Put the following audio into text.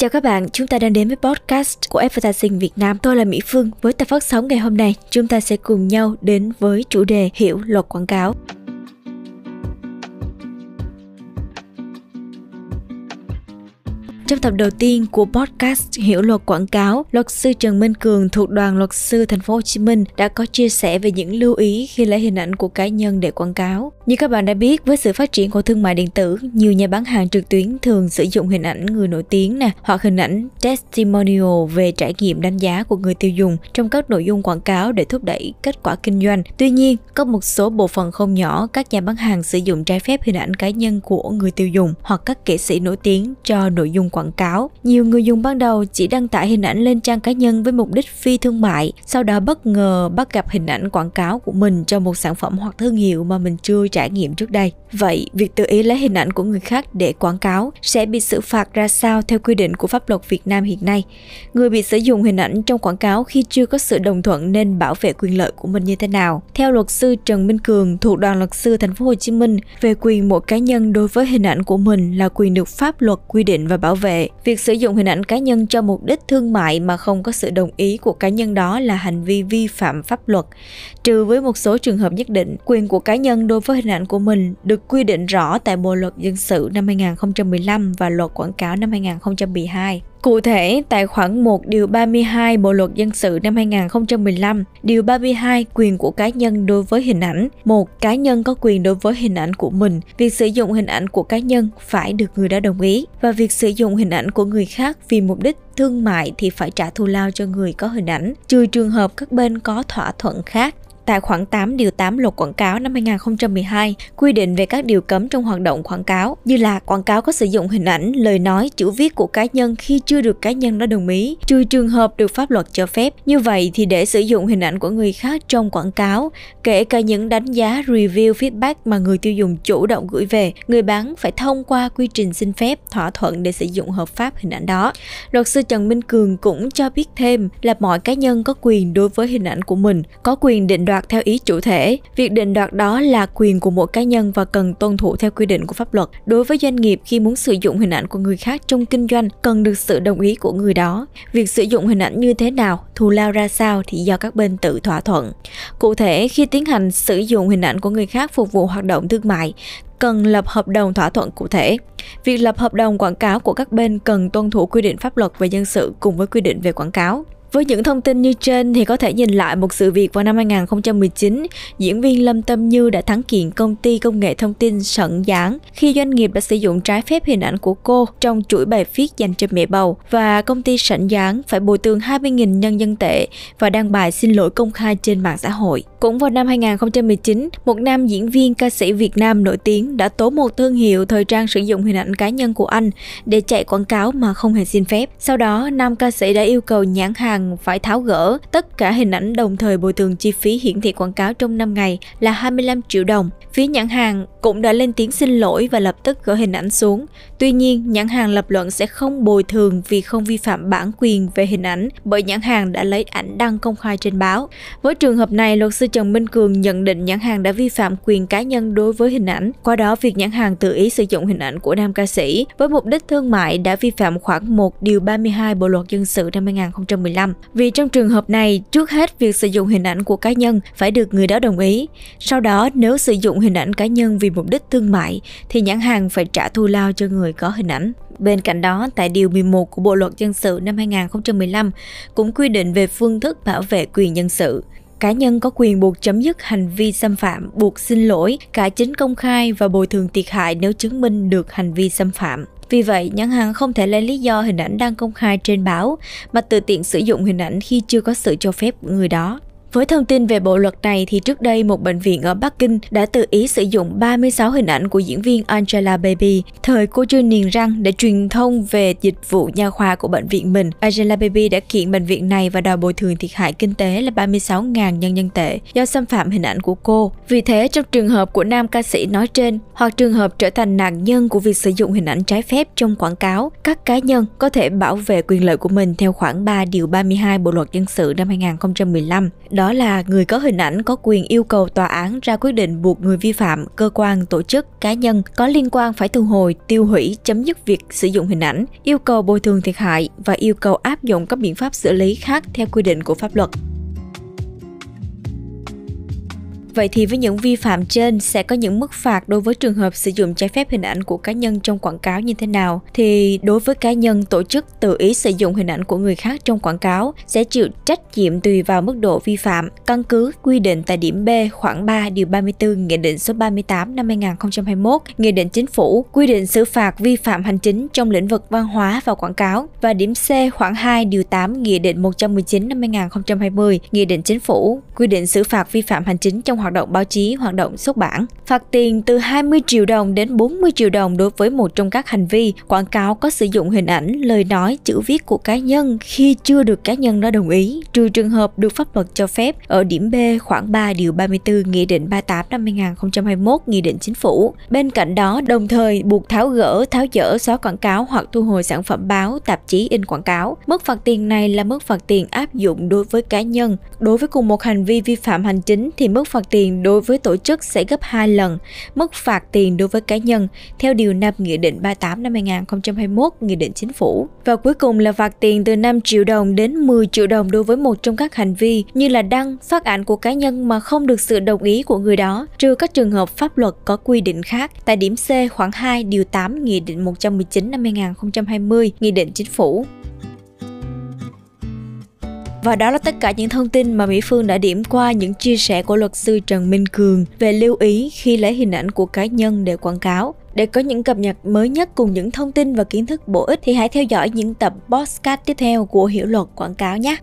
Chào các bạn, chúng ta đang đến với podcast của Advertising Việt Nam. Tôi là Mỹ Phương. Với tập phát sóng ngày hôm nay, chúng ta sẽ cùng nhau đến với chủ đề hiểu luật quảng cáo. Trong tập đầu tiên của podcast Hiểu luật quảng cáo, luật sư Trần Minh Cường thuộc đoàn luật sư thành phố Hồ Chí Minh đã có chia sẻ về những lưu ý khi lấy hình ảnh của cá nhân để quảng cáo. Như các bạn đã biết, với sự phát triển của thương mại điện tử, nhiều nhà bán hàng trực tuyến thường sử dụng hình ảnh người nổi tiếng nè, hoặc hình ảnh testimonial về trải nghiệm đánh giá của người tiêu dùng trong các nội dung quảng cáo để thúc đẩy kết quả kinh doanh. Tuy nhiên, có một số bộ phận không nhỏ các nhà bán hàng sử dụng trái phép hình ảnh cá nhân của người tiêu dùng hoặc các nghệ sĩ nổi tiếng cho nội dung quảng quảng cáo. Nhiều người dùng ban đầu chỉ đăng tải hình ảnh lên trang cá nhân với mục đích phi thương mại, sau đó bất ngờ bắt gặp hình ảnh quảng cáo của mình cho một sản phẩm hoặc thương hiệu mà mình chưa trải nghiệm trước đây. Vậy, việc tự ý lấy hình ảnh của người khác để quảng cáo sẽ bị xử phạt ra sao theo quy định của pháp luật Việt Nam hiện nay? Người bị sử dụng hình ảnh trong quảng cáo khi chưa có sự đồng thuận nên bảo vệ quyền lợi của mình như thế nào? Theo luật sư Trần Minh Cường thuộc đoàn luật sư thành phố Hồ Chí Minh về quyền mỗi cá nhân đối với hình ảnh của mình là quyền được pháp luật quy định và bảo vệ vệ. Việc sử dụng hình ảnh cá nhân cho mục đích thương mại mà không có sự đồng ý của cá nhân đó là hành vi vi phạm pháp luật. Trừ với một số trường hợp nhất định, quyền của cá nhân đối với hình ảnh của mình được quy định rõ tại Bộ luật dân sự năm 2015 và luật quảng cáo năm 2012. Cụ thể, tại khoản 1 điều 32 Bộ luật dân sự năm 2015, điều 32 quyền của cá nhân đối với hình ảnh. Một cá nhân có quyền đối với hình ảnh của mình. Việc sử dụng hình ảnh của cá nhân phải được người đó đồng ý và việc sử dụng hình ảnh của người khác vì mục đích thương mại thì phải trả thù lao cho người có hình ảnh, trừ trường hợp các bên có thỏa thuận khác tại khoản 8 điều 8 luật quảng cáo năm 2012 quy định về các điều cấm trong hoạt động quảng cáo như là quảng cáo có sử dụng hình ảnh, lời nói, chữ viết của cá nhân khi chưa được cá nhân đó đồng ý, trừ trường hợp được pháp luật cho phép. Như vậy thì để sử dụng hình ảnh của người khác trong quảng cáo, kể cả những đánh giá, review, feedback mà người tiêu dùng chủ động gửi về, người bán phải thông qua quy trình xin phép, thỏa thuận để sử dụng hợp pháp hình ảnh đó. Luật sư Trần Minh Cường cũng cho biết thêm là mọi cá nhân có quyền đối với hình ảnh của mình, có quyền định đoạt theo ý chủ thể. Việc định đoạt đó là quyền của mỗi cá nhân và cần tuân thủ theo quy định của pháp luật. Đối với doanh nghiệp khi muốn sử dụng hình ảnh của người khác trong kinh doanh cần được sự đồng ý của người đó. Việc sử dụng hình ảnh như thế nào, thù lao ra sao thì do các bên tự thỏa thuận. Cụ thể, khi tiến hành sử dụng hình ảnh của người khác phục vụ hoạt động thương mại, cần lập hợp đồng thỏa thuận cụ thể. Việc lập hợp đồng quảng cáo của các bên cần tuân thủ quy định pháp luật về dân sự cùng với quy định về quảng cáo. Với những thông tin như trên thì có thể nhìn lại một sự việc vào năm 2019, diễn viên Lâm Tâm Như đã thắng kiện công ty công nghệ thông tin Sận Giảng khi doanh nghiệp đã sử dụng trái phép hình ảnh của cô trong chuỗi bài viết dành cho mẹ bầu và công ty Sận Giảng phải bồi thường 20.000 nhân dân tệ và đăng bài xin lỗi công khai trên mạng xã hội. Cũng vào năm 2019, một nam diễn viên ca sĩ Việt Nam nổi tiếng đã tố một thương hiệu thời trang sử dụng hình ảnh cá nhân của anh để chạy quảng cáo mà không hề xin phép. Sau đó, nam ca sĩ đã yêu cầu nhãn hàng phải tháo gỡ tất cả hình ảnh đồng thời bồi thường chi phí hiển thị quảng cáo trong 5 ngày là 25 triệu đồng. Phía nhãn hàng cũng đã lên tiếng xin lỗi và lập tức gỡ hình ảnh xuống. Tuy nhiên, nhãn hàng lập luận sẽ không bồi thường vì không vi phạm bản quyền về hình ảnh bởi nhãn hàng đã lấy ảnh đăng công khai trên báo. Với trường hợp này, luật sư Trần Minh Cường nhận định nhãn hàng đã vi phạm quyền cá nhân đối với hình ảnh. Qua đó, việc nhãn hàng tự ý sử dụng hình ảnh của nam ca sĩ với mục đích thương mại đã vi phạm khoảng 1 điều 32 Bộ luật dân sự năm 2015. Vì trong trường hợp này, trước hết việc sử dụng hình ảnh của cá nhân phải được người đó đồng ý. Sau đó, nếu sử dụng hình ảnh cá nhân vì mục đích thương mại thì nhãn hàng phải trả thù lao cho người có hình ảnh. Bên cạnh đó, tại Điều 11 của Bộ Luật Dân sự năm 2015 cũng quy định về phương thức bảo vệ quyền dân sự cá nhân có quyền buộc chấm dứt hành vi xâm phạm, buộc xin lỗi, cải chính công khai và bồi thường thiệt hại nếu chứng minh được hành vi xâm phạm. Vì vậy, nhãn hàng không thể lấy lý do hình ảnh đang công khai trên báo mà tự tiện sử dụng hình ảnh khi chưa có sự cho phép của người đó. Với thông tin về bộ luật này thì trước đây một bệnh viện ở Bắc Kinh đã tự ý sử dụng 36 hình ảnh của diễn viên Angela Baby thời cô chưa niềng răng để truyền thông về dịch vụ nha khoa của bệnh viện mình. Angela Baby đã kiện bệnh viện này và đòi bồi thường thiệt hại kinh tế là 36.000 nhân dân tệ do xâm phạm hình ảnh của cô. Vì thế, trong trường hợp của nam ca sĩ nói trên hoặc trường hợp trở thành nạn nhân của việc sử dụng hình ảnh trái phép trong quảng cáo, các cá nhân có thể bảo vệ quyền lợi của mình theo khoản 3 điều 32 Bộ luật dân sự năm 2015 đó là người có hình ảnh có quyền yêu cầu tòa án ra quyết định buộc người vi phạm, cơ quan, tổ chức, cá nhân có liên quan phải thu hồi, tiêu hủy, chấm dứt việc sử dụng hình ảnh, yêu cầu bồi thường thiệt hại và yêu cầu áp dụng các biện pháp xử lý khác theo quy định của pháp luật. Vậy thì với những vi phạm trên sẽ có những mức phạt đối với trường hợp sử dụng trái phép hình ảnh của cá nhân trong quảng cáo như thế nào? Thì đối với cá nhân tổ chức tự ý sử dụng hình ảnh của người khác trong quảng cáo sẽ chịu trách nhiệm tùy vào mức độ vi phạm, căn cứ quy định tại điểm B khoảng 3 điều 34 Nghị định số 38 năm 2021, Nghị định Chính phủ quy định xử phạt vi phạm hành chính trong lĩnh vực văn hóa và quảng cáo và điểm C khoảng 2 điều 8 Nghị định 119 năm 2020, Nghị định Chính phủ quy định xử phạt vi phạm hành chính trong hoạt động báo chí, hoạt động xuất bản. Phạt tiền từ 20 triệu đồng đến 40 triệu đồng đối với một trong các hành vi quảng cáo có sử dụng hình ảnh, lời nói, chữ viết của cá nhân khi chưa được cá nhân đó đồng ý, trừ trường hợp được pháp luật cho phép ở điểm B khoảng 3 điều 34 Nghị định 38 năm 2021 Nghị định Chính phủ. Bên cạnh đó, đồng thời buộc tháo gỡ, tháo dỡ, xóa quảng cáo hoặc thu hồi sản phẩm báo, tạp chí in quảng cáo. Mức phạt tiền này là mức phạt tiền áp dụng đối với cá nhân. Đối với cùng một hành vi vi phạm hành chính thì mức phạt tiền đối với tổ chức sẽ gấp 2 lần mức phạt tiền đối với cá nhân theo điều 5 Nghị định 38 năm 2021 Nghị định Chính phủ. Và cuối cùng là phạt tiền từ 5 triệu đồng đến 10 triệu đồng đối với một trong các hành vi như là đăng, phát ảnh của cá nhân mà không được sự đồng ý của người đó, trừ các trường hợp pháp luật có quy định khác tại điểm C khoảng 2 điều 8 Nghị định 119 năm 2020 Nghị định Chính phủ. Và đó là tất cả những thông tin mà Mỹ Phương đã điểm qua những chia sẻ của luật sư Trần Minh Cường về lưu ý khi lấy hình ảnh của cá nhân để quảng cáo. Để có những cập nhật mới nhất cùng những thông tin và kiến thức bổ ích thì hãy theo dõi những tập podcast tiếp theo của Hiểu luật quảng cáo nhé.